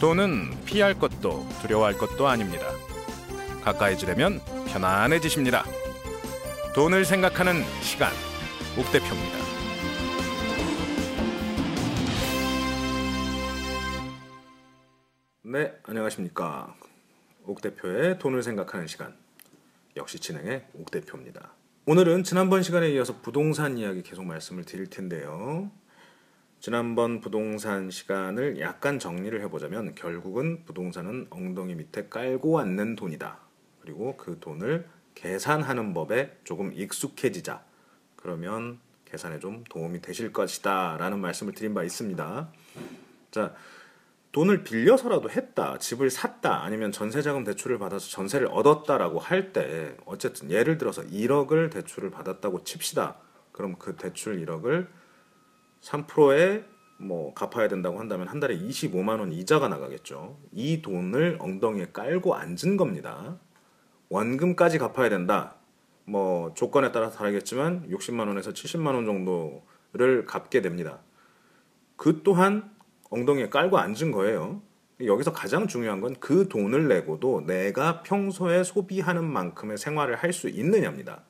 돈은 피할 것도 두려워할 것도 아닙니다. 가까이 지려면 편안해지십니다. 돈을 생각하는 시간, 옥 대표입니다. 네, 안녕하십니까. 옥 대표의 돈을 생각하는 시간. 역시 진행의 옥 대표입니다. 오늘은 지난번 시간에 이어서 부동산 이야기 계속 말씀을 드릴 텐데요. 지난번 부동산 시간을 약간 정리를 해보자면 결국은 부동산은 엉덩이 밑에 깔고 앉는 돈이다. 그리고 그 돈을 계산하는 법에 조금 익숙해지자. 그러면 계산에 좀 도움이 되실 것이다. 라는 말씀을 드린 바 있습니다. 자, 돈을 빌려서라도 했다, 집을 샀다, 아니면 전세자금 대출을 받아서 전세를 얻었다라고 할 때, 어쨌든 예를 들어서 1억을 대출을 받았다고 칩시다. 그럼 그 대출 1억을 3%에 뭐 갚아야 된다고 한다면 한 달에 25만 원 이자가 나가겠죠. 이 돈을 엉덩이에 깔고 앉은 겁니다. 원금까지 갚아야 된다. 뭐 조건에 따라 다르겠지만 60만 원에서 70만 원 정도를 갚게 됩니다. 그 또한 엉덩이에 깔고 앉은 거예요. 여기서 가장 중요한 건 그 돈을 내고도 내가 평소에 소비하는 만큼의 생활을 할 수 있느냐입니다.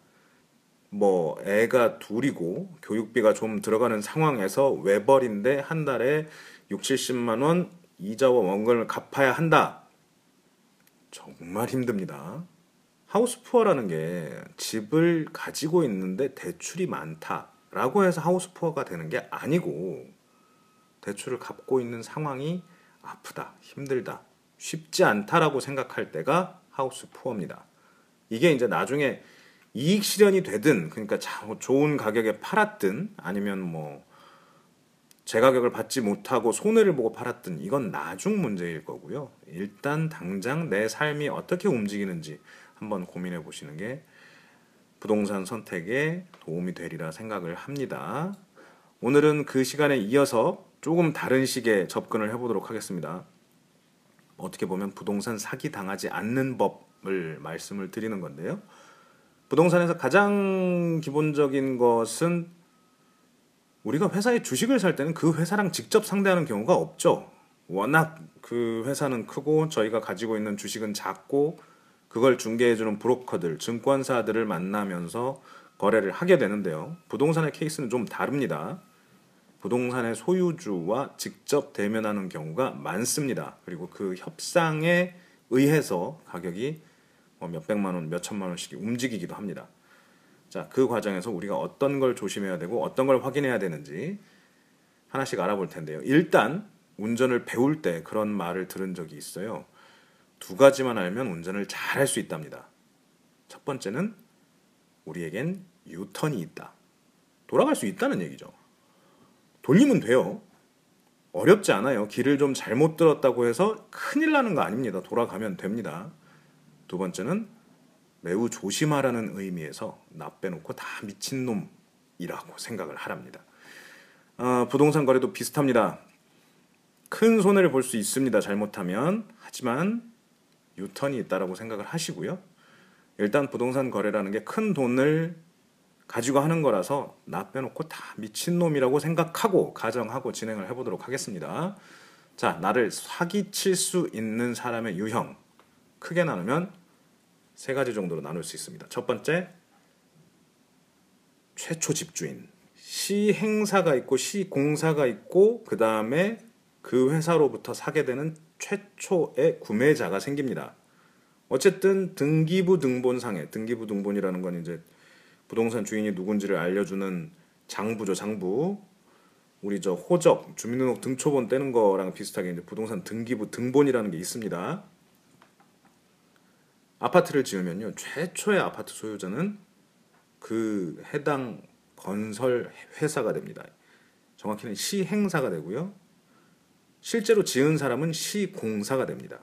뭐 애가 둘이고 교육비가 좀 들어가는 상황에서 외벌인데 한 달에 6, 70만 원 이자와 원금을 갚아야 한다. 정말 힘듭니다. 하우스푸어라는 게 집을 가지고 있는데 대출이 많다라고 해서 하우스푸어가 되는 게 아니고 대출을 갚고 있는 상황이 아프다, 힘들다, 쉽지 않다라고 생각할 때가 하우스푸어입니다. 이게 이제 나중에 이익 실현이 되든 그러니까 좋은 가격에 팔았든 아니면 뭐 제 가격을 받지 못하고 손해를 보고 팔았든 이건 나중 문제일 거고요. 일단 당장 내 삶이 어떻게 움직이는지 한번 고민해 보시는 게 부동산 선택에 도움이 되리라 생각을 합니다. 오늘은 그 시간에 이어서 조금 다른 식의 접근을 해보도록 하겠습니다. 어떻게 보면 부동산 사기 당하지 않는 법을 말씀을 드리는 건데요. 부동산에서 가장 기본적인 것은 우리가 회사의 주식을 살 때는 그 회사랑 직접 상대하는 경우가 없죠. 워낙 그 회사는 크고 저희가 가지고 있는 주식은 작고 그걸 중개해주는 브로커들, 증권사들을 만나면서 거래를 하게 되는데요. 부동산의 케이스는 좀 다릅니다. 부동산의 소유주와 직접 대면하는 경우가 많습니다. 그리고 그 협상에 의해서 가격이 뭐 몇백만 원, 몇천만 원씩 움직이기도 합니다. 자, 그 과정에서 우리가 어떤 걸 조심해야 되고 어떤 걸 확인해야 되는지 하나씩 알아볼 텐데요. 일단 운전을 배울 때 그런 말을 들은 적이 있어요. 두 가지만 알면 운전을 잘 할 수 있답니다. 첫 번째는 우리에겐 유턴이 있다. 돌아갈 수 있다는 얘기죠. 돌리면 돼요. 어렵지 않아요. 길을 좀 잘못 들었다고 해서 큰일 나는 거 아닙니다. 돌아가면 됩니다. 두 번째는 매우 조심하라는 의미에서 나 빼놓고 다 미친놈이라고 생각을 하랍니다. 어, 부동산 거래도 비슷합니다. 큰 손해를 볼 수 있습니다. 잘못하면. 하지만 유턴이 있다라고 생각을 하시고요. 일단 부동산 거래라는 게 큰 돈을 가지고 하는 거라서 나 빼놓고 다 미친놈이라고 생각하고 가정하고 진행을 해보도록 하겠습니다. 자, 나를 사기칠 수 있는 사람의 유형 크게 나누면 세 가지 정도로 나눌 수 있습니다. 첫 번째, 최초 집주인. 시행사가 있고 시공사가 있고 그 다음에 그 회사로부터 사게 되는 최초의 구매자가 생깁니다. 어쨌든 등기부 등본상에 등기부 등본이라는 건 이제 부동산 주인이 누군지를 알려주는 장부죠 장부. 우리 저 호적 주민등록 등초본 떼는 거랑 비슷하게 이제 부동산 등기부 등본이라는 게 있습니다. 아파트를 지으면요 최초의 아파트 소유자는 그 해당 건설 회사가 됩니다. 정확히는 시행사가 되고요. 실제로 지은 사람은 시공사가 됩니다.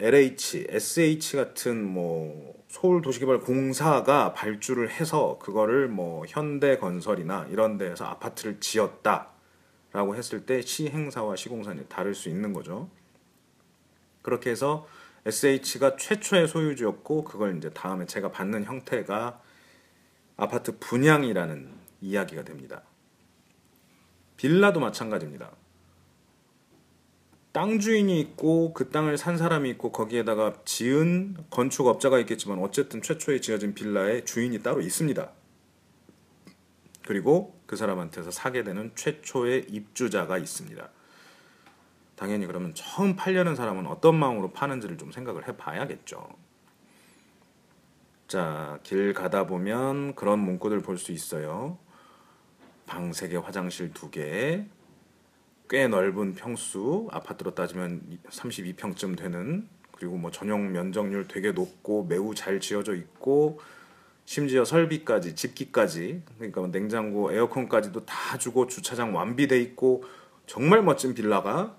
LH, SH 같은 뭐 서울 도시개발 공사가 발주를 해서 그거를 뭐 현대건설이나 이런 데에서 아파트를 지었다라고 했을 때 시행사와 시공사는 다를 수 있는 거죠. 그렇게 해서 SH가 최초의 소유주였고 그걸 이제 다음에 제가 받는 형태가 아파트 분양이라는 이야기가 됩니다. 빌라도 마찬가지입니다. 땅 주인이 있고 그 땅을 산 사람이 있고 거기에다가 지은 건축업자가 있겠지만 어쨌든 최초에 지어진 빌라의 주인이 따로 있습니다. 그리고 그 사람한테서 사게 되는 최초의 입주자가 있습니다. 당연히 그러면 처음 팔려는 사람은 어떤 마음으로 파는지를 좀 생각을 해봐야겠죠. 자, 길 가다 보면 그런 문구들 볼 수 있어요. 방 3개, 화장실 2개, 꽤 넓은 평수, 아파트로 따지면 32평쯤 되는 그리고 뭐 전용 면적률 되게 높고 매우 잘 지어져 있고 심지어 설비까지 집기까지 그러니까 뭐 냉장고, 에어컨까지도 다 주고 주차장 완비돼 있고 정말 멋진 빌라가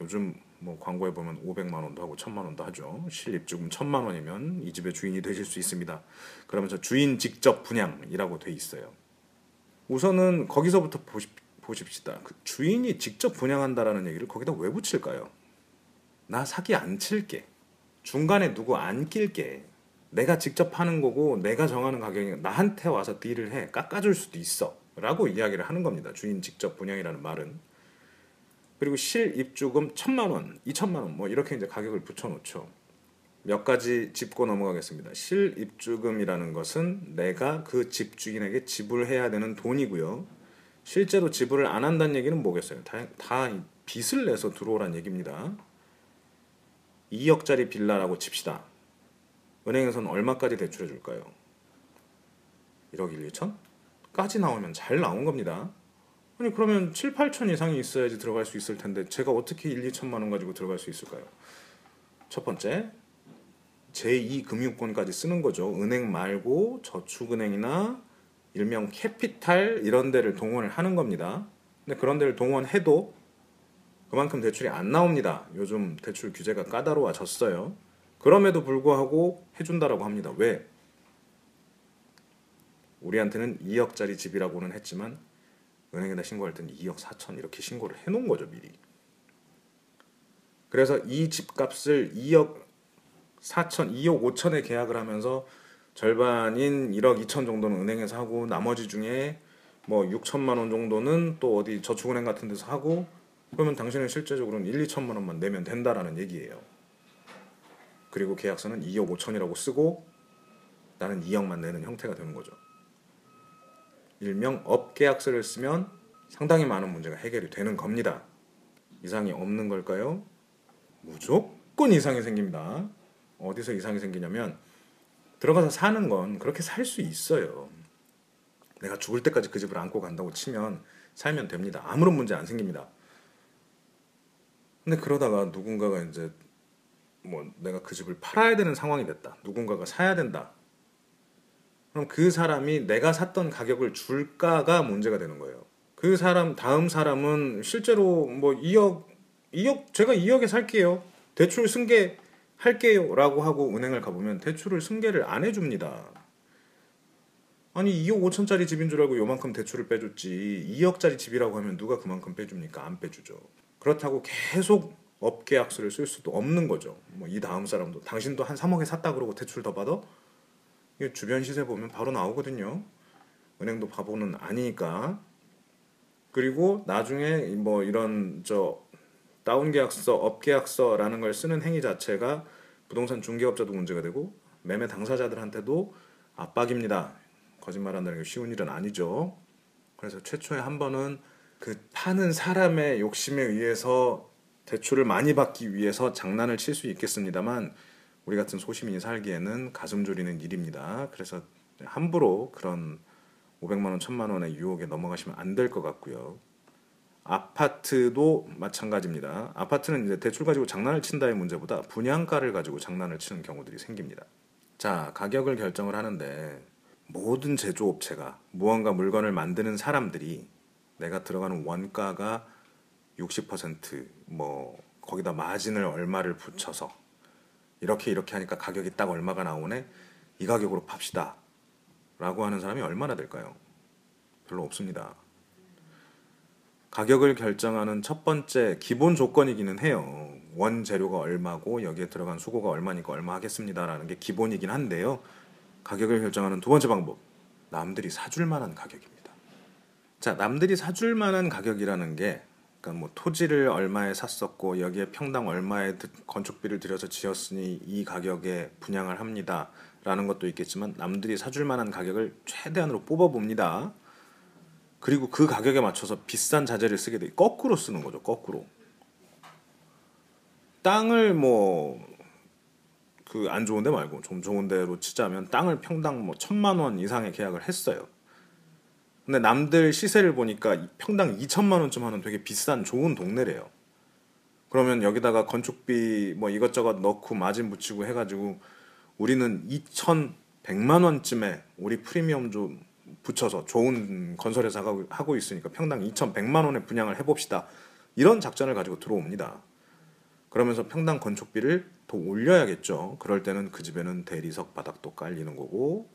요즘 뭐 광고에 보면 500만 원도 하고 1000만 원도 하죠. 실입주금 1000만 원이면 이 집의 주인이 되실 수 있습니다. 그러면서 주인 직접 분양이라고 돼 있어요. 우선은 거기서부터 보십, 보십시다. 그 주인이 직접 분양한다라는 얘기를 거기다 왜 붙일까요? 나 사기 안 칠게. 중간에 누구 안 낄게. 내가 직접 하는 거고 내가 정하는 가격이 나한테 와서 딜을 해. 깎아줄 수도 있어. 라고 이야기를 하는 겁니다. 주인 직접 분양이라는 말은. 그리고 실입주금 천만 원, 이천만 원, 뭐 이렇게 이제 가격을 붙여놓죠. 몇 가지 짚고 넘어가겠습니다. 실입주금이라는 것은 내가 그 집주인에게 지불해야 되는 돈이고요. 실제로 지불을 안 한다는 얘기는 뭐겠어요? 다, 다 빚을 내서 들어오란 얘기입니다. 2억짜리 빌라라고 칩시다. 은행에서는 얼마까지 대출해 줄까요? 1억 1, 2천 까지 나오면 잘 나온 겁니다. 아니 그러면 7, 8천 이상이 있어야지 들어갈 수 있을 텐데 제가 어떻게 1, 2천만 원 가지고 들어갈 수 있을까요? 첫 번째 제2 금융권까지 쓰는 거죠. 은행 말고 저축은행이나 일명 캐피탈 이런 데를 동원을 하는 겁니다. 근데 그런 데를 동원해도 그만큼 대출이 안 나옵니다. 요즘 대출 규제가 까다로워졌어요. 그럼에도 불구하고 해준다라고 합니다. 왜? 우리한테는 2억짜리 집이라고는 했지만 은행에다 신고할 때는 2억 4천 이렇게 신고를 해놓은 거죠 미리. 그래서 이 집값을 2억 4천, 2억 5천에 계약을 하면서 절반인 1억 2천 정도는 은행에서 하고 나머지 중에 뭐 6천만 원 정도는 또 어디 저축은행 같은 데서 하고 그러면 당신은 실제적으로는 1, 2천만 원만 내면 된다라는 얘기예요. 그리고 계약서는 2억 5천이라고 쓰고 나는 2억만 내는 형태가 되는 거죠. 일명 업계약서를 쓰면 상당히 많은 문제가 해결이 되는 겁니다. 이상이 없는 걸까요? 무조건 이상이 생깁니다. 어디서 이상이 생기냐면 들어가서 사는 건 그렇게 살 수 있어요. 내가 죽을 때까지 그 집을 안고 간다고 치면 살면 됩니다. 아무런 문제 안 생깁니다. 근데 그러다가 누군가가 이제 뭐 내가 그 집을 팔아야 되는 상황이 됐다. 누군가가 사야 된다. 그럼 그 사람이 내가 샀던 가격을 줄까가 문제가 되는 거예요. 그 사람 다음 사람은 실제로 뭐 2억 2억 제가 2억에 살게요. 대출 승계 할게요라고 하고 은행을 가보면 대출을 승계를 안 해줍니다. 아니 2억 5천짜리 집인 줄 알고 요만큼 대출을 빼줬지 2억짜리 집이라고 하면 누가 그만큼 빼줍니까? 안 빼주죠. 그렇다고 계속 업계약서를 쓸 수도 없는 거죠. 뭐 이 다음 사람도 당신도 한 3억에 샀다 그러고 대출 더 받아? 이게 주변 시세 보면 바로 나오거든요. 은행도 바보는 아니니까. 그리고 나중에 뭐 이런 저 다운 계약서, 업 계약서라는 걸 쓰는 행위 자체가 부동산 중개업자도 문제가 되고 매매 당사자들한테도 압박입니다. 거짓말한다는 게 쉬운 일은 아니죠. 그래서 최초에 한 번은 그 파는 사람의 욕심에 의해서 대출을 많이 받기 위해서 장난을 칠 수 있겠습니다만 우리 같은 소시민이 살기에는 가슴 졸이는 일입니다. 그래서 함부로 그런 500만 원, 1000만 원의 유혹에 넘어가시면 안 될 것 같고요. 아파트도 마찬가지입니다. 아파트는 이제 대출 가지고 장난을 친다의 문제보다 분양가를 가지고 장난을 치는 경우들이 생깁니다. 자, 가격을 결정을 하는데 모든 제조업체가 무언가 물건을 만드는 사람들이 내가 들어가는 원가가 60%뭐 거기다 마진을 얼마를 붙여서 이렇게 이렇게 하니까 가격이 딱 얼마가 나오네 이 가격으로 팝시다 라고 하는 사람이 얼마나 될까요? 별로 없습니다. 가격을 결정하는 첫 번째 기본 조건이기는 해요. 원재료가 얼마고 여기에 들어간 수고가 얼마니까 얼마 하겠습니다라는 게 기본이긴 한데요. 가격을 결정하는 두 번째 방법. 남들이 사줄 만한 가격입니다. 자, 남들이 사줄 만한 가격이라는 게 그러니까 뭐 토지를 얼마에 샀었고 여기에 평당 얼마의 건축비를 들여서 지었으니 이 가격에 분양을 합니다 라는 것도 있겠지만 남들이 사줄 만한 가격을 최대한으로 뽑아 봅니다. 그리고 그 가격에 맞춰서 비싼 자재를 쓰게 돼 거꾸로 쓰는 거죠. 거꾸로 땅을 뭐 그 안 좋은 데 말고 좀 좋은 데로 치자면 땅을 평당 뭐 천만 원 이상의 계약을 했어요. 근데 남들 시세를 보니까 평당 2천만 원쯤 하는 되게 비싼 좋은 동네래요. 그러면 여기다가 건축비 뭐 이것저것 넣고 마진 붙이고 해가지고 우리는 2,100만 원쯤에 우리 프리미엄 좀 붙여서 좋은 건설회사가 하고 있으니까 평당 2,100만 원에 분양을 해봅시다. 이런 작전을 가지고 들어옵니다. 그러면서 평당 건축비를 더 올려야겠죠. 그럴 때는 그 집에는 대리석 바닥도 깔리는 거고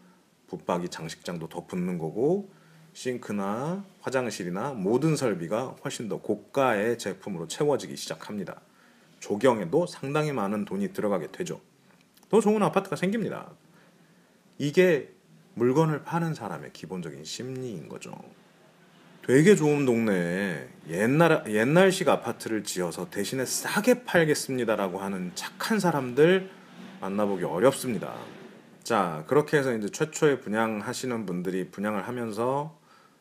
붙박이 장식장도 더 붙는 거고 싱크나 화장실이나 모든 설비가 훨씬 더 고가의 제품으로 채워지기 시작합니다. 조경에도 상당히 많은 돈이 들어가게 되죠. 더 좋은 아파트가 생깁니다. 이게 물건을 파는 사람의 기본적인 심리인 거죠. 되게 좋은 동네에 옛날 옛날식 아파트를 지어서 대신에 싸게 팔겠습니다라고 하는 착한 사람들 만나보기 어렵습니다. 자, 그렇게 해서 이제 최초에 분양하시는 분들이 분양을 하면서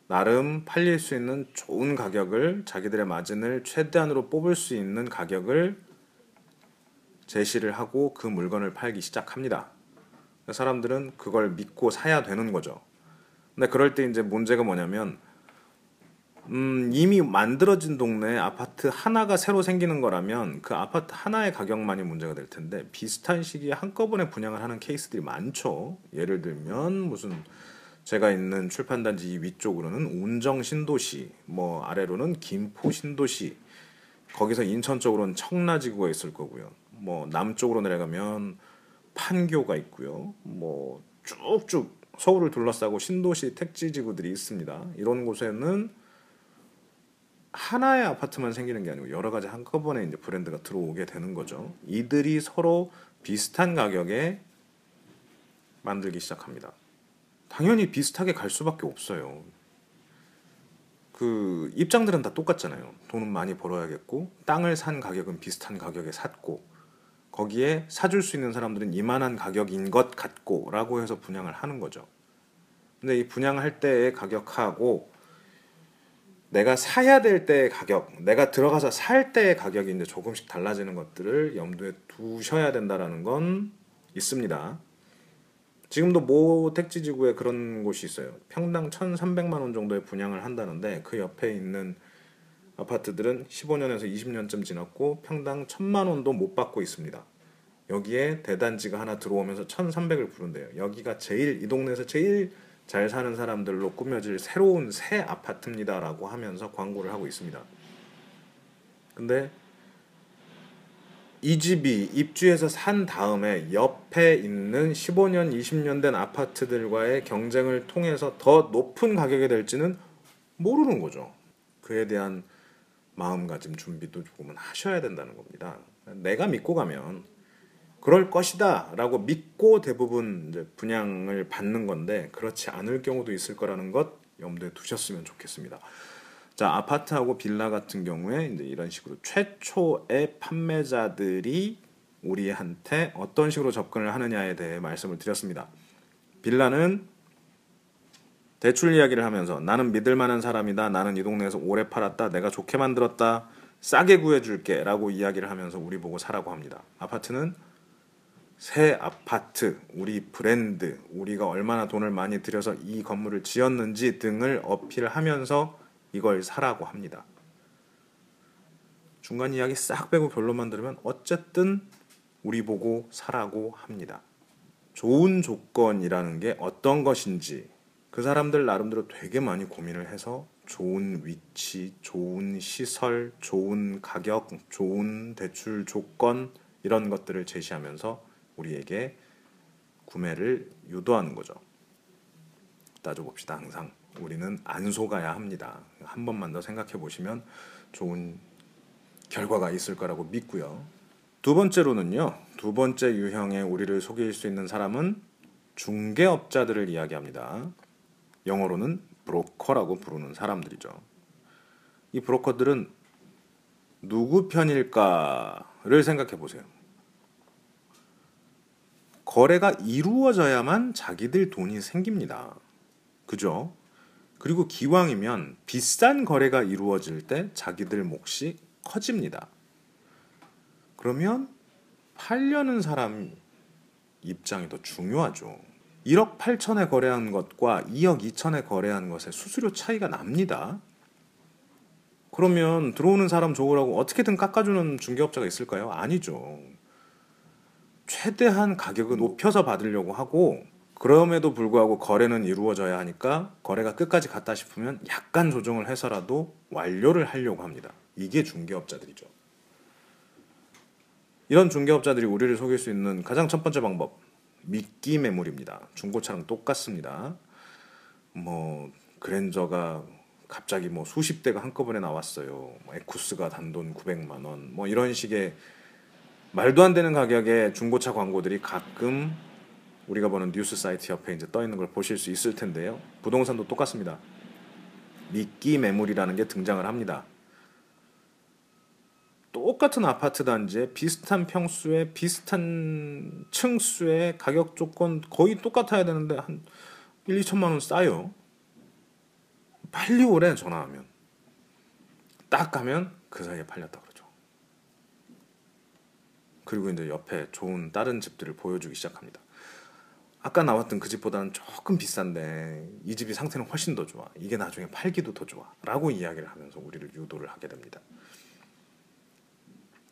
나름 팔릴 수 있는 좋은 가격을 자기들의 마진을 최대한으로 뽑을 수 있는 가격을 제시를 하고 그 물건을 팔기 시작합니다. 사람들은 그걸 믿고 사야 되는 거죠. 근데 그럴 때 이제 문제가 뭐냐면 음, 이미 만들어진 동네에 아파트 하나가 새로 생기는 거라면 그 아파트 하나의 가격만이 문제가 될 텐데 비슷한 시기에 한꺼번에 분양을 하는 케이스들이 많죠. 예를 들면 무슨 제가 있는 출판단지 위쪽으로는 운정 신도시, 뭐 아래로는 김포 신도시, 거기서 인천 쪽으로는 청라지구가 있을 거고요. 뭐 남쪽으로 내려가면 판교가 있고요. 뭐 쭉쭉 서울을 둘러싸고 신도시 택지 지구들이 있습니다. 이런 곳에는 하나의 아파트만 생기는 게 아니고 여러 가지 한꺼번에 이제 브랜드가 들어오게 되는 거죠. 이들이 서로 비슷한 가격에 만들기 시작합니다. 당연히 비슷하게 갈 수밖에 없어요. 그 입장들은 다 똑같잖아요. 돈은 많이 벌어야겠고 땅을 산 가격은 비슷한 가격에 샀고 거기에 사줄 수 있는 사람들은 이만한 가격인 것 같고라고 해서 분양을 하는 거죠. 근데 이 분양할 때의 가격하고 내가 사야 될 때의 가격, 내가 들어가서 살 때의 가격이 이제 조금씩 달라지는 것들을 염두에 두셔야 된다라는 건 있습니다. 지금도 모 택지 지구에 그런 곳이 있어요. 평당 1,300만 원 정도의 분양을 한다는데 그 옆에 있는 아파트들은 15년에서 20년쯤 지났고 평당 1,000만 원도 못 받고 있습니다. 여기에 대단지가 하나 들어오면서 1,300을 부른대요. 여기가 제일 이 동네에서 제일 잘 사는 사람들로 꾸며질 새로운 새 아파트입니다라고 하면서 광고를 하고 있습니다. 근데 이 집이 입주해서 산 다음에 옆에 있는 15년, 20년 된 아파트들과의 경쟁을 통해서 더 높은 가격이 될지는 모르는 거죠. 그에 대한 마음가짐 준비도 조금은 하셔야 된다는 겁니다. 내가 믿고 가면 그럴 것이다 라고 믿고 대부분 분양을 받는 건데 그렇지 않을 경우도 있을 거라는 것 염두에 두셨으면 좋겠습니다. 자, 아파트하고 빌라 같은 경우에 이제 이런 식으로 최초의 판매자들이 우리한테 어떤 식으로 접근을 하느냐에 대해 말씀을 드렸습니다. 빌라는 대출 이야기를 하면서 나는 믿을 만한 사람이다. 나는 이 동네에서 오래 팔았다. 내가 좋게 만들었다. 싸게 구해줄게. 라고 이야기를 하면서 우리 보고 사라고 합니다. 아파트는 새 아파트, 우리 브랜드, 우리가 얼마나 돈을 많이 들여서 이 건물을 지었는지 등을 어필하면서 이걸 사라고 합니다. 중간 이야기 싹 빼고 결론만 들으면 어쨌든 우리 보고 사라고 합니다. 좋은 조건이라는 게 어떤 것인지 그 사람들 나름대로 되게 많이 고민을 해서 좋은 위치, 좋은 시설, 좋은 가격, 좋은 대출 조건 이런 것들을 제시하면서 우리에게 구매를 유도하는 거죠. 따져봅시다. 항상 우리는 안 속아야 합니다. 한 번만 더 생각해 보시면 좋은 결과가 있을 거라고 믿고요. 두 번째로는요. 두 번째 유형의 우리를 속일 수 있는 사람은 중개업자들을 이야기합니다. 영어로는 브로커라고 부르는 사람들이죠. 이 브로커들은 누구 편일까를 생각해 보세요. 거래가 이루어져야만 자기들 돈이 생깁니다. 그죠? 그리고 기왕이면 비싼 거래가 이루어질 때 자기들 몫이 커집니다. 그러면 팔려는 사람 입장이 더 중요하죠. 1억 8천에 거래한 것과 2억 2천에 거래한 것의 수수료 차이가 납니다. 그러면 들어오는 사람 좋으라고 어떻게든 깎아주는 중개업자가 있을까요? 아니죠. 최대한 가격을 높여서 받으려고 하고 그럼에도 불구하고 거래는 이루어져야 하니까 거래가 끝까지 갔다 싶으면 약간 조정을 해서라도 완료를 하려고 합니다. 이게 중개업자들이죠. 이런 중개업자들이 우리를 속일 수 있는 가장 첫 번째 방법 미끼 매물입니다. 중고차랑 똑같습니다. 뭐 그랜저가 갑자기 뭐 수십 대가 한꺼번에 나왔어요. 뭐 에쿠스가 단돈 900만 원. 뭐 이런 식의 말도 안 되는 가격의 중고차 광고들이 가끔 우리가 보는 뉴스 사이트 옆에 이제 떠 있는 걸 보실 수 있을 텐데요. 부동산도 똑같습니다. 미끼 매물이라는 게 등장을 합니다. 똑같은 아파트 단지에 비슷한 평수에 비슷한 층수의 가격 조건 거의 똑같아야 되는데 한 1, 2천만 원 싸요. 빨리 오래 전화하면 딱 가면 그 사이에 팔렸다 그러죠. 그리고 이제 옆에 좋은 다른 집들을 보여주기 시작합니다. 아까 나왔던 그 집보다는 조금 비싼데 이 집이 상태는 훨씬 더 좋아. 이게 나중에 팔기도 더 좋아. 라고 이야기를 하면서 우리를 유도를 하게 됩니다.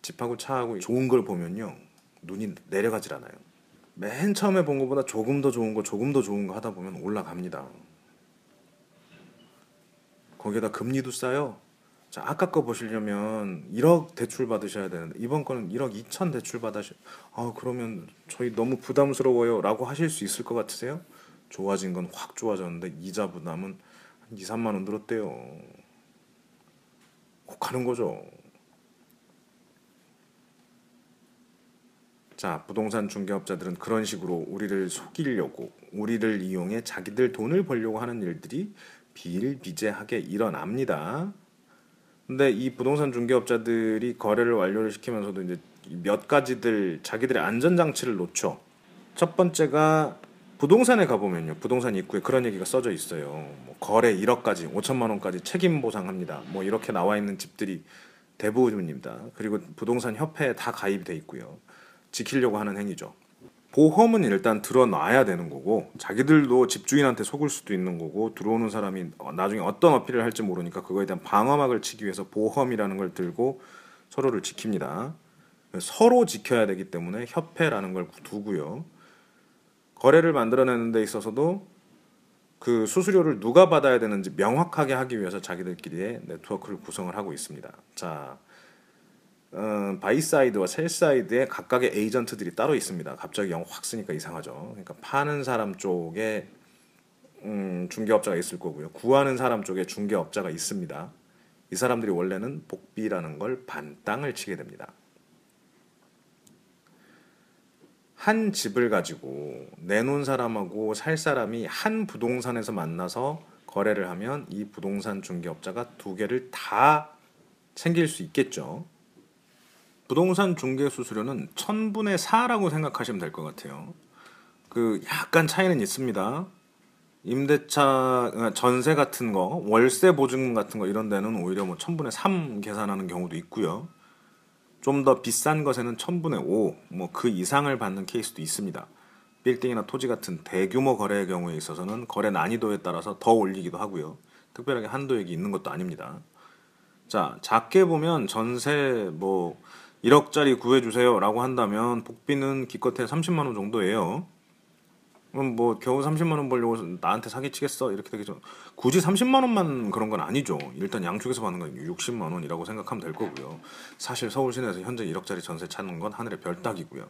집하고 차하고 좋은 걸 보면요. 눈이 내려가질 않아요. 맨 처음에 본 것보다 조금 더 좋은 거, 조금 더 좋은 거 하다 보면 올라갑니다. 거기에다 금리도 싸요. 자, 아까 거 보시려면 1억 대출 받으셔야 되는데 이번 거는 1억 2천 대출 받으시. 아 그러면 저희 너무 부담스러워요라고 하실 수 있을 것 같으세요? 좋아진 건 확 좋아졌는데 이자 부담은 한 2, 3만 원 늘었대요. 꼭 하는 거죠. 자, 부동산 중개업자들은 그런 식으로 우리를 속이려고 우리를 이용해 자기들 돈을 벌려고 하는 일들이 비일비재하게 일어납니다. 근데 이 부동산 중개업자들이 거래를 완료를 시키면서도 이제 몇 가지들 자기들의 안전 장치를 놓쳐. 첫 번째가 부동산에 가보면요. 부동산 입구에 그런 얘기가 써져 있어요. 뭐 거래 1억까지, 5천만 원까지 책임 보상합니다. 뭐 이렇게 나와 있는 집들이 대부분입니다. 그리고 부동산 협회에 다 가입이 돼 있고요. 지키려고 하는 행위죠. 보험은 일단 들어놔야 되는 거고 자기들도 집주인한테 속을 수도 있는 거고 들어오는 사람이 나중에 어떤 어필을 할지 모르니까 그거에 대한 방어막을 치기 위해서 보험이라는 걸 들고 서로를 지킵니다. 서로 지켜야 되기 때문에 협회라는 걸 두고요. 거래를 만들어내는 데 있어서도 그 수수료를 누가 받아야 되는지 명확하게 하기 위해서 자기들끼리의 네트워크를 구성을 하고 있습니다. 자, 어, buy side와 sell side에 각각의 에이전트들이 따로 있습니다. 갑자기 영어 확 쓰니까 이상하죠. 그러니까 파는 사람 쪽에 음, 중개업자가 있을 거고요. 구하는 사람 쪽에 중개업자가 있습니다. 이 사람들이 원래는 복비라는 걸 반땅을 치게 됩니다. 한 집을 가지고 내놓은 사람하고 살 사람이 한 부동산에서 만나서 거래를 하면 이 부동산 중개업자가 두 개를 다 챙길 수 있겠죠. 부동산 중개 수수료는 천분의 사라고 생각하시면 될 것 같아요. 그 약간 차이는 있습니다. 임대차 그러니까 전세 같은 거, 월세 보증금 같은 거 이런 데는 오히려 뭐 천분의 삼 계산하는 경우도 있고요. 좀 더 비싼 것에는 천분의 오, 뭐 그 이상을 받는 케이스도 있습니다. 빌딩이나 토지 같은 대규모 거래의 경우에 있어서는 거래 난이도에 따라서 더 올리기도 하고요. 특별하게 한도액이 있는 것도 아닙니다. 자, 작게 보면 전세 뭐 1억짜리 구해주세요 라고 한다면 복비는 기껏해 30만 원 정도예요. 그럼 뭐 겨우 30만 원 벌려고 나한테 사기치겠어 이렇게 되겠죠. 굳이 30만 원만 그런 건 아니죠. 일단 양쪽에서 받는 건 60만 원이라고 생각하면 될 거고요. 사실 서울 시내에서 현재 1억짜리 전세 찾는 건 하늘의 별 따기고요.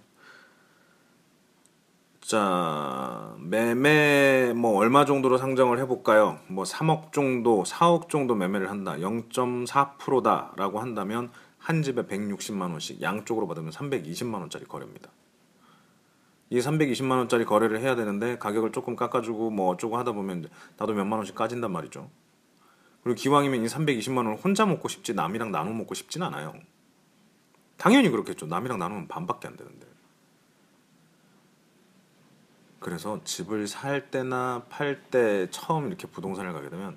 자, 매매 뭐 얼마 정도로 상정을 해볼까요? 뭐 3억 정도, 4억 정도 매매를 한다. 0.4%다라고 한다면 한 집에 160만 원씩 양쪽으로 받으면 320만 원짜리 거래입니다. 이 320만 원짜리 거래를 해야 되는데 가격을 조금 깎아주고 뭐 어쩌고 하다 보면 나도 몇만 원씩 까진단 말이죠. 그리고 기왕이면 이 320만 원을 혼자 먹고 싶지 남이랑 나눠 먹고 싶진 않아요. 당연히 그렇겠죠. 남이랑 나누면 반밖에 안 되는데. 그래서 집을 살 때나 팔 때 처음 이렇게 부동산을 가게 되면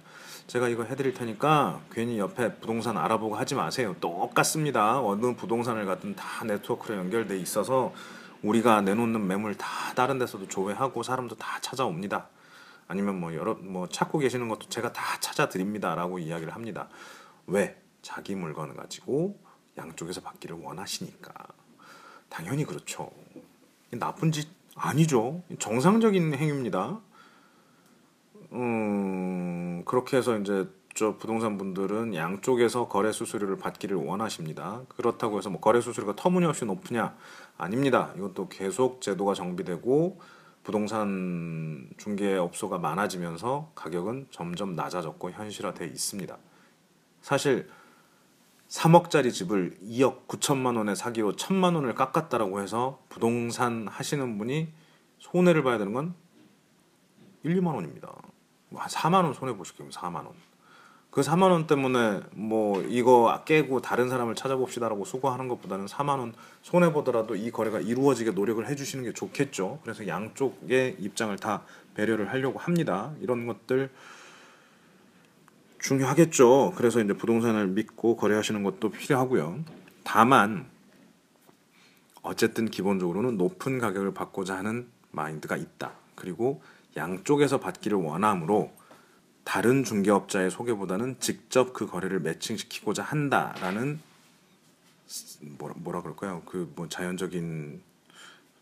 제가 이거 해드릴 테니까 괜히 옆에 부동산 알아보고 하지 마세요. 똑같습니다. 어느 부동산을 가든 다 네트워크로 연결돼 있어서 우리가 내놓는 매물 다 다른 데서도 조회하고 사람도 다 찾아옵니다. 아니면 뭐 여러 뭐 찾고 계시는 것도 제가 다 찾아드립니다라고 이야기를 합니다. 왜? 자기 물건을 가지고 양쪽에서 받기를 원하시니까. 당연히 그렇죠. 나쁜 짓 아니죠. 정상적인 행위입니다. 음, 그렇게 해서 이제 저 부동산 분들은 양쪽에서 거래 수수료를 받기를 원하십니다. 그렇다고 해서 뭐 거래 수수료가 터무니없이 높으냐? 아닙니다. 이것도 계속 제도가 정비되고 부동산 중개업소가 많아지면서 가격은 점점 낮아졌고 현실화돼 있습니다. 사실 3억짜리 집을 2억 9천만 원에 사기로 1천만 원을 깎았다라고 해서 부동산 하시는 분이 손해를 봐야 되는 건 1, 2만 원입니다. 한 4만 원 손해 보시게요. 4만 원. 그 4만 원 때문에 뭐 이거 깨고 다른 사람을 찾아봅시다라고 수고하는 것보다는 4만 원 손해 보더라도 이 거래가 이루어지게 노력을 해주시는 게 좋겠죠. 그래서 양쪽의 입장을 다 배려를 하려고 합니다. 이런 것들 중요하겠죠. 그래서 이제 부동산을 믿고 거래하시는 것도 필요하고요. 다만 어쨌든 기본적으로는 높은 가격을 받고자 하는 마인드가 있다. 그리고 양쪽에서 받기를 원하므로 다른 중개업자의 소개보다는 직접 그 거래를 매칭시키고자 한다라는 뭐라, 뭐라 그럴까요? 그 뭐 자연적인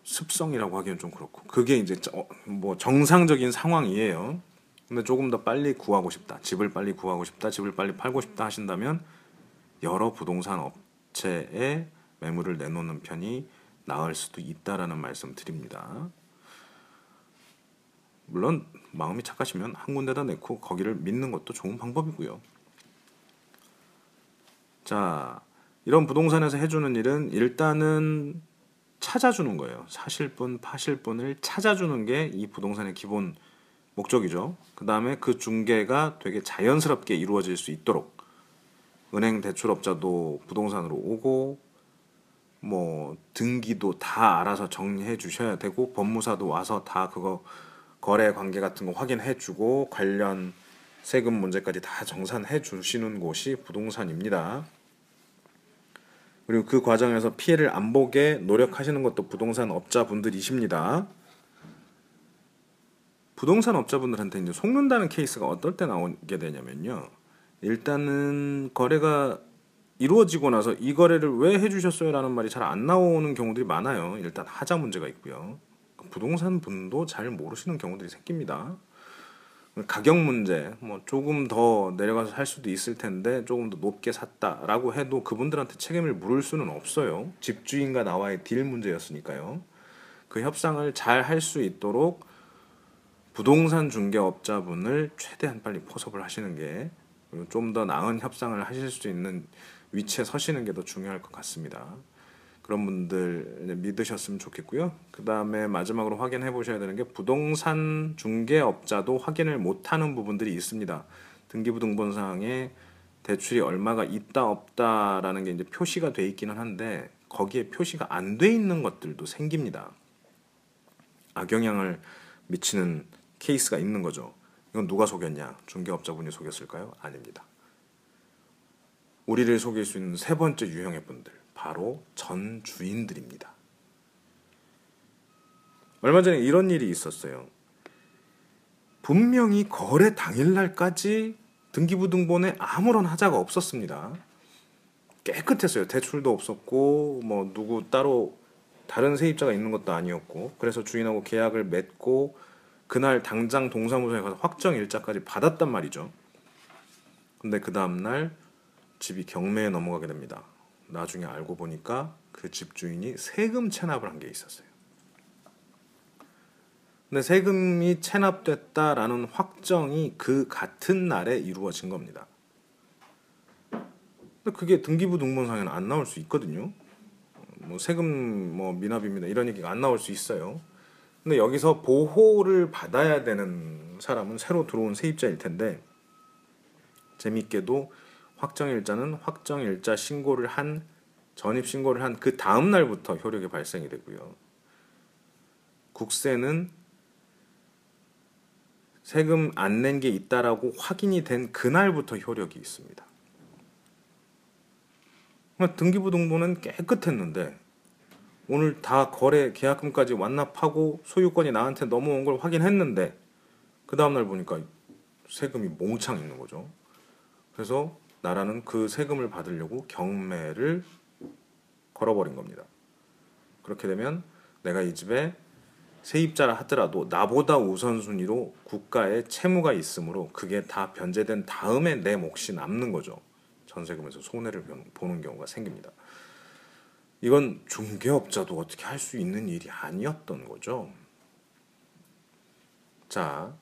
습성이라고 하기는 좀 그렇고 그게 이제 뭐 정상적인 상황이에요. 근데 조금 더 빨리 구하고 싶다. 집을 빨리 구하고 싶다. 집을 빨리 팔고 싶다 하신다면 여러 부동산 업체에 매물을 내놓는 편이 나을 수도 있다라는 말씀 드립니다. 물론 마음이 착하시면 한 군데다 내고 거기를 믿는 것도 좋은 방법이고요. 자, 이런 부동산에서 해주는 일은 일단은 찾아주는 거예요. 사실 분, 파실 분을 찾아주는 게 이 부동산의 기본 목적이죠. 그 다음에 그 중개가 되게 자연스럽게 이루어질 수 있도록 은행 대출업자도 부동산으로 오고 뭐 등기도 다 알아서 정리해 주셔야 되고 법무사도 와서 다 그거 거래 관계 같은 거 확인해 주고 관련 세금 문제까지 다 정산해 주시는 곳이 부동산입니다. 그리고 그 과정에서 피해를 안 보게 노력하시는 것도 부동산 업자분들이십니다. 부동산 업자분들한테 이제 속는다는 케이스가 어떨 때 나오게 되냐면요. 일단은 거래가 이루어지고 나서 이 거래를 왜 해주셨어요 라는 말이 잘 안 나오는 경우들이 많아요. 일단 하자 문제가 있고요. 부동산 분도 잘 모르시는 경우들이 생깁니다. 가격 문제, 뭐 조금 더 내려가서 살 수도 있을 텐데 조금 더 높게 샀다라고 해도 그분들한테 책임을 물을 수는 없어요. 집주인과 나와의 딜 문제였으니까요. 그 협상을 잘 할 수 있도록 부동산 중개업자분을 최대한 빨리 포섭을 하시는 게 좀 더 나은 협상을 하실 수 있는 위치에 서시는 게 더 중요할 것 같습니다. 그런 분들 믿으셨으면 좋겠고요. 그 다음에 마지막으로 확인해 보셔야 되는 게 부동산 중개업자도 확인을 못하는 부분들이 있습니다. 등기부등본상에 대출이 얼마가 있다 없다라는 게 이제 표시가 돼 있기는 한데 거기에 표시가 안 돼 있는 것들도 생깁니다. 악영향을 미치는 케이스가 있는 거죠. 이건 누가 속였냐? 중개업자분이 속였을까요? 아닙니다. 우리를 속일 수 있는 세 번째 유형의 분들, 바로 전 주인들입니다. 얼마 전에 이런 일이 있었어요. 분명히 거래 당일날까지 등기부등본에 아무런 하자가 없었습니다. 깨끗했어요. 대출도 없었고, 뭐, 누구 따로 다른 세입자가 있는 것도 아니었고, 그래서 주인하고 계약을 맺고, 그날 당장 동사무소에 가서 확정 일자까지 받았단 말이죠. 근데 그 다음날 집이 경매에 넘어가게 됩니다. 나중에 알고 보니까 그 집주인이 세금 체납을 한 게 있었어요. 근데 세금이 체납됐다라는 확정이 그 같은 날에 이루어진 겁니다. 근데 그게 등기부 등본상에는 안 나올 수 있거든요. 뭐 세금 뭐 미납입니다 이런 얘기가 안 나올 수 있어요. 근데 여기서 보호를 받아야 되는 사람은 새로 들어온 세입자일 텐데 재밌게도 확정일자는 확정일자 신고를 한 전입 신고를 한 그 다음 날부터 효력이 발생이 되고요. 국세는 세금 안 낸 게 있다라고 확인이 된 그날부터 효력이 있습니다. 그러니까 등기부등본은 깨끗했는데 오늘 다 거래 계약금까지 완납하고 소유권이 나한테 넘어온 걸 확인했는데 그 다음날 보니까 세금이 몽창 있는 거죠. 그래서 나라는 그 세금을 받으려고 경매를 걸어버린 겁니다. 그렇게 되면 내가 이 집에 세입자라 하더라도 나보다 우선순위로 국가에 채무가 있으므로 그게 다 변제된 다음에 내 몫이 남는 거죠. 전세금에서 손해를 보는 경우가 생깁니다. 이건 중개업자도 어떻게 할 수 있는 일이 아니었던 거죠. 자,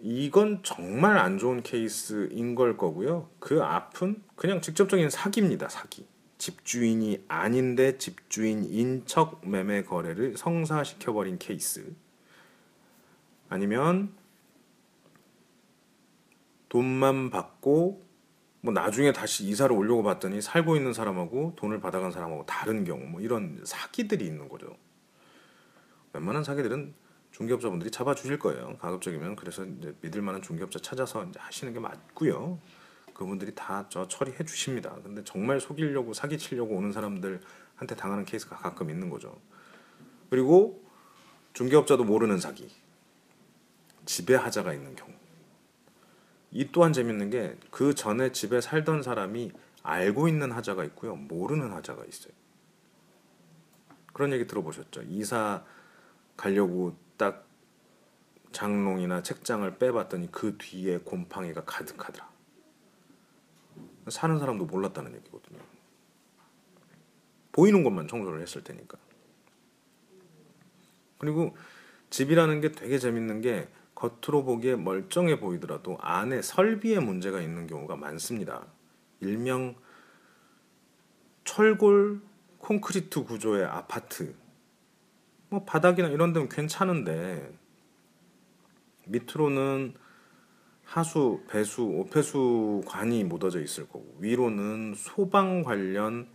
이건 정말 안 좋은 케이스인 걸 거고요. 그 앞은 그냥 직접적인 사기입니다. 사기. 집주인이 아닌데 집주인인 척 매매 거래를 성사시켜 버린 케이스. 아니면 돈만 받고 뭐 나중에 다시 이사를 오려고 봤더니 살고 있는 사람하고 돈을 받아간 사람하고 다른 경우 뭐 이런 사기들이 있는 거죠. 웬만한 사기들은 중개업자분들이 잡아주실 거예요. 가급적이면 그래서 이제 믿을 만한 중개업자 찾아서 이제 하시는 게 맞고요. 그분들이 다 저 처리해 주십니다. 근데 정말 속이려고 사기치려고 오는 사람들한테 당하는 케이스가 가끔 있는 거죠. 그리고 중개업자도 모르는 사기. 지배하자가 있는 경우. 이 또한 재밌는 게 그 전에 집에 살던 사람이 알고 있는 하자가 있고요. 모르는 하자가 있어요. 그런 얘기 들어보셨죠? 이사 가려고 딱 장롱이나 책장을 빼봤더니 그 뒤에 곰팡이가 가득하더라. 사는 사람도 몰랐다는 얘기거든요. 보이는 것만 청소를 했을 테니까. 그리고 집이라는 게 되게 재밌는 게 겉으로 보기에 멀쩡해 보이더라도 안에 설비에 문제가 있는 경우가 많습니다. 일명 철골 콘크리트 구조의 아파트. 뭐 바닥이나 이런 데는 괜찮은데 밑으로는 하수, 배수, 오폐수관이 묻어져 있을 거고 위로는 소방 관련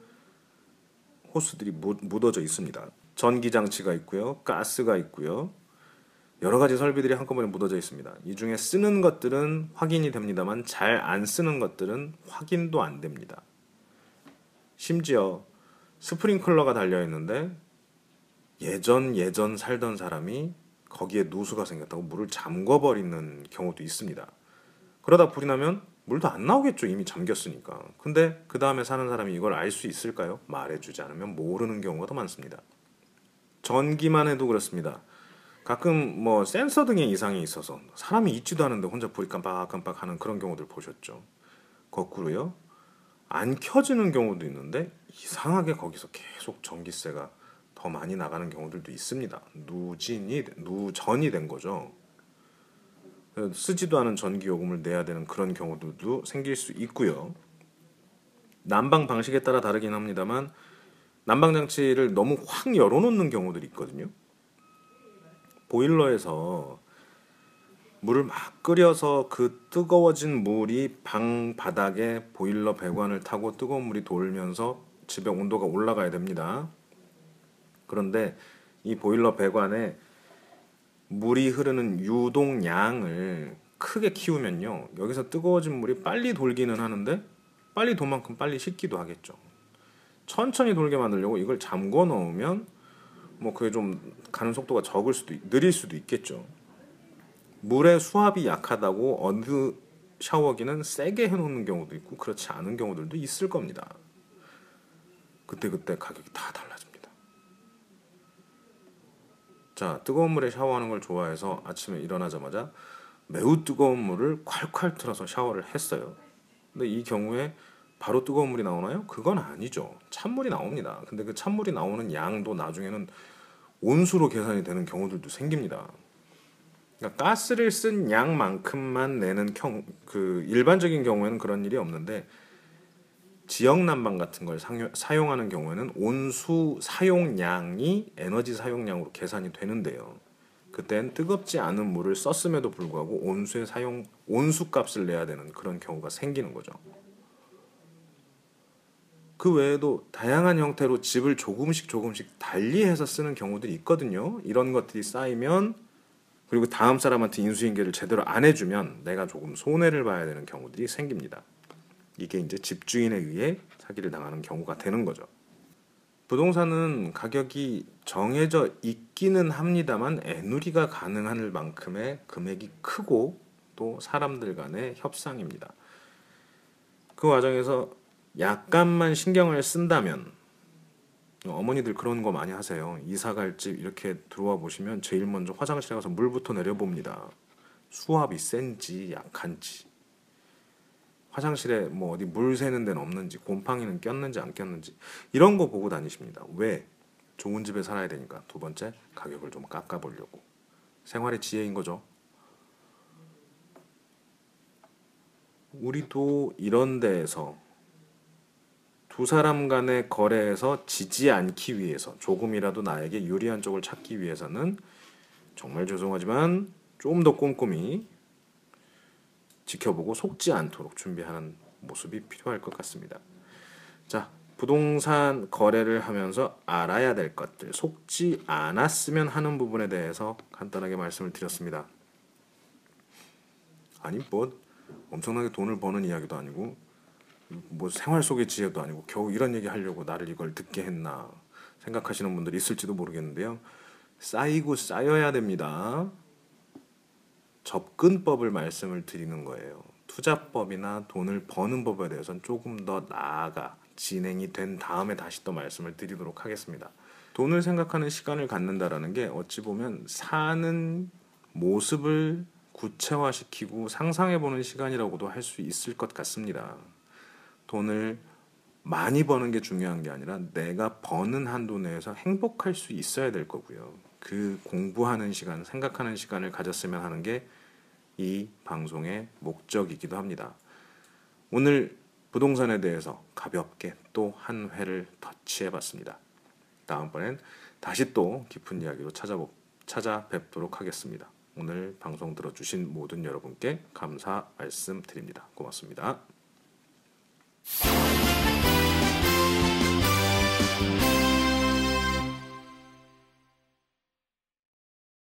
호스들이 묻어져 있습니다. 전기 장치가 있고요, 가스가 있고요, 여러 가지 설비들이 한꺼번에 묻어져 있습니다. 이 중에 쓰는 것들은 확인이 됩니다만 잘 안 쓰는 것들은 확인도 안 됩니다. 심지어 스프링클러가 달려 있는데 예전 예전 살던 사람이 거기에 누수가 생겼다고 물을 잠궈버리는 경우도 있습니다. 그러다 불이 나면 물도 안 나오겠죠. 이미 잠겼으니까. 근데 그 다음에 사는 사람이 이걸 알 수 있을까요? 말해주지 않으면 모르는 경우가 더 많습니다. 전기만 해도 그렇습니다. 가끔 뭐 센서 등의 이상이 있어서 사람이 있지도 않은데 혼자 불이 깜빡깜빡 하는 그런 경우들 보셨죠. 거꾸로요. 안 켜지는 경우도 있는데 이상하게 거기서 계속 전기세가 더 많이 나가는 경우들도 있습니다. 누진이 누전이 된 거죠. 쓰지도 않은 전기 요금을 내야 되는 그런 경우들도 생길 수 있고요. 난방 방식에 따라 다르긴 합니다만 난방 장치를 너무 확 열어놓는 경우들이 있거든요. 보일러에서 물을 막 끓여서 그 뜨거워진 물이 방 바닥에 보일러 배관을 타고 뜨거운 물이 돌면서 집의 온도가 올라가야 됩니다. 그런데 이 보일러 배관에 물이 흐르는 유동량을 크게 키우면요. 여기서 뜨거워진 물이 빨리 돌기는 하는데 빨리 돈 만큼 빨리 식기도 하겠죠. 천천히 돌게 만들려고 이걸 잠궈 넣으면 뭐 그게 좀 가는 속도가 적을 수도 느릴 수도 있겠죠. 물의 수압이 약하다고 어느 샤워기는 세게 해놓는 경우도 있고 그렇지 않은 경우들도 있을 겁니다. 그때 그때 가격이 다 달라집니다. 자 뜨거운 물에 샤워하는 걸 좋아해서 아침에 일어나자마자 매우 뜨거운 물을 콸콸 틀어서 샤워를 했어요. 근데 이 경우에 바로 뜨거운 물이 나오나요? 그건 아니죠. 찬물이 나옵니다. 근데 그 찬물이 나오는 양도 나중에는 온수로 계산이 되는 경우들도 생깁니다. 그러니까 가스를 쓴 양만큼만 내는 경, 그 일반적인 경우에는 그런 일이 없는데 지역 난방 같은 걸 사용하는 경우에는 온수 사용량이 에너지 사용량으로 계산이 되는데요. 그땐 뜨겁지 않은 물을 썼음에도 불구하고 온수의 사용 온수 값을 내야 되는 그런 경우가 생기는 거죠. 그 외에도 다양한 형태로 집을 조금씩 조금씩 달리해서 쓰는 경우들이 있거든요. 이런 것들이 쌓이면 그리고 다음 사람한테 인수인계를 제대로 안 해주면 내가 조금 손해를 봐야 되는 경우들이 생깁니다. 이게 이제 집주인에 의해 사기를 당하는 경우가 되는 거죠. 부동산은 가격이 정해져 있기는 합니다만 애누리가 가능할 만큼의 금액이 크고 또 사람들 간의 협상입니다. 그 과정에서 약간만 신경을 쓴다면 어머니들 그런 거 많이 하세요. 이사 갈 집 이렇게 들어와 보시면 제일 먼저 화장실에 가서 물부터 내려봅니다. 수압이 센지 약한지 화장실에 뭐 어디 물 새는 데는 없는지 곰팡이는 꼈는지 안 꼈는지 이런 거 보고 다니십니다. 왜? 좋은 집에 살아야 되니까. 두 번째 가격을 좀 깎아 보려고. 생활의 지혜인 거죠. 우리도 이런 데에서 두 사람 간의 거래에서 지지 않기 위해서 조금이라도 나에게 유리한 쪽을 찾기 위해서는 정말 죄송하지만 좀 더 꼼꼼히 지켜보고 속지 않도록 준비하는 모습이 필요할 것 같습니다. 자, 부동산 거래를 하면서 알아야 될 것들, 속지 않았으면 하는 부분에 대해서 간단하게 말씀을 드렸습니다. 아니 뭐 엄청나게 돈을 버는 이야기도 아니고 뭐 생활 속의 지혜도 아니고 겨우 이런 얘기 하려고 나를 이걸 듣게 했나 생각하시는 분들이 있을지도 모르겠는데요. 쌓이고 쌓여야 됩니다. 접근법을 말씀을 드리는 거예요. 투자법이나 돈을 버는 법에 대해서는 조금 더 나아가 진행이 된 다음에 다시 또 말씀을 드리도록 하겠습니다. 돈을 생각하는 시간을 갖는다라는 게 어찌 보면 사는 모습을 구체화시키고 상상해보는 시간이라고도 할 수 있을 것 같습니다. 돈을 많이 버는 게 중요한 게 아니라 내가 버는 한도 내에서 행복할 수 있어야 될 거고요. 그 공부하는 시간, 생각하는 시간을 가졌으면 하는 게 이 방송의 목적이기도 합니다. 오늘 부동산에 대해서 가볍게 또 한 회를 터치해 봤습니다. 다음번엔 다시 또 깊은 이야기로 찾아보, 찾아뵙도록 하겠습니다. 오늘 방송 들어주신 모든 여러분께 감사 말씀드립니다. 고맙습니다.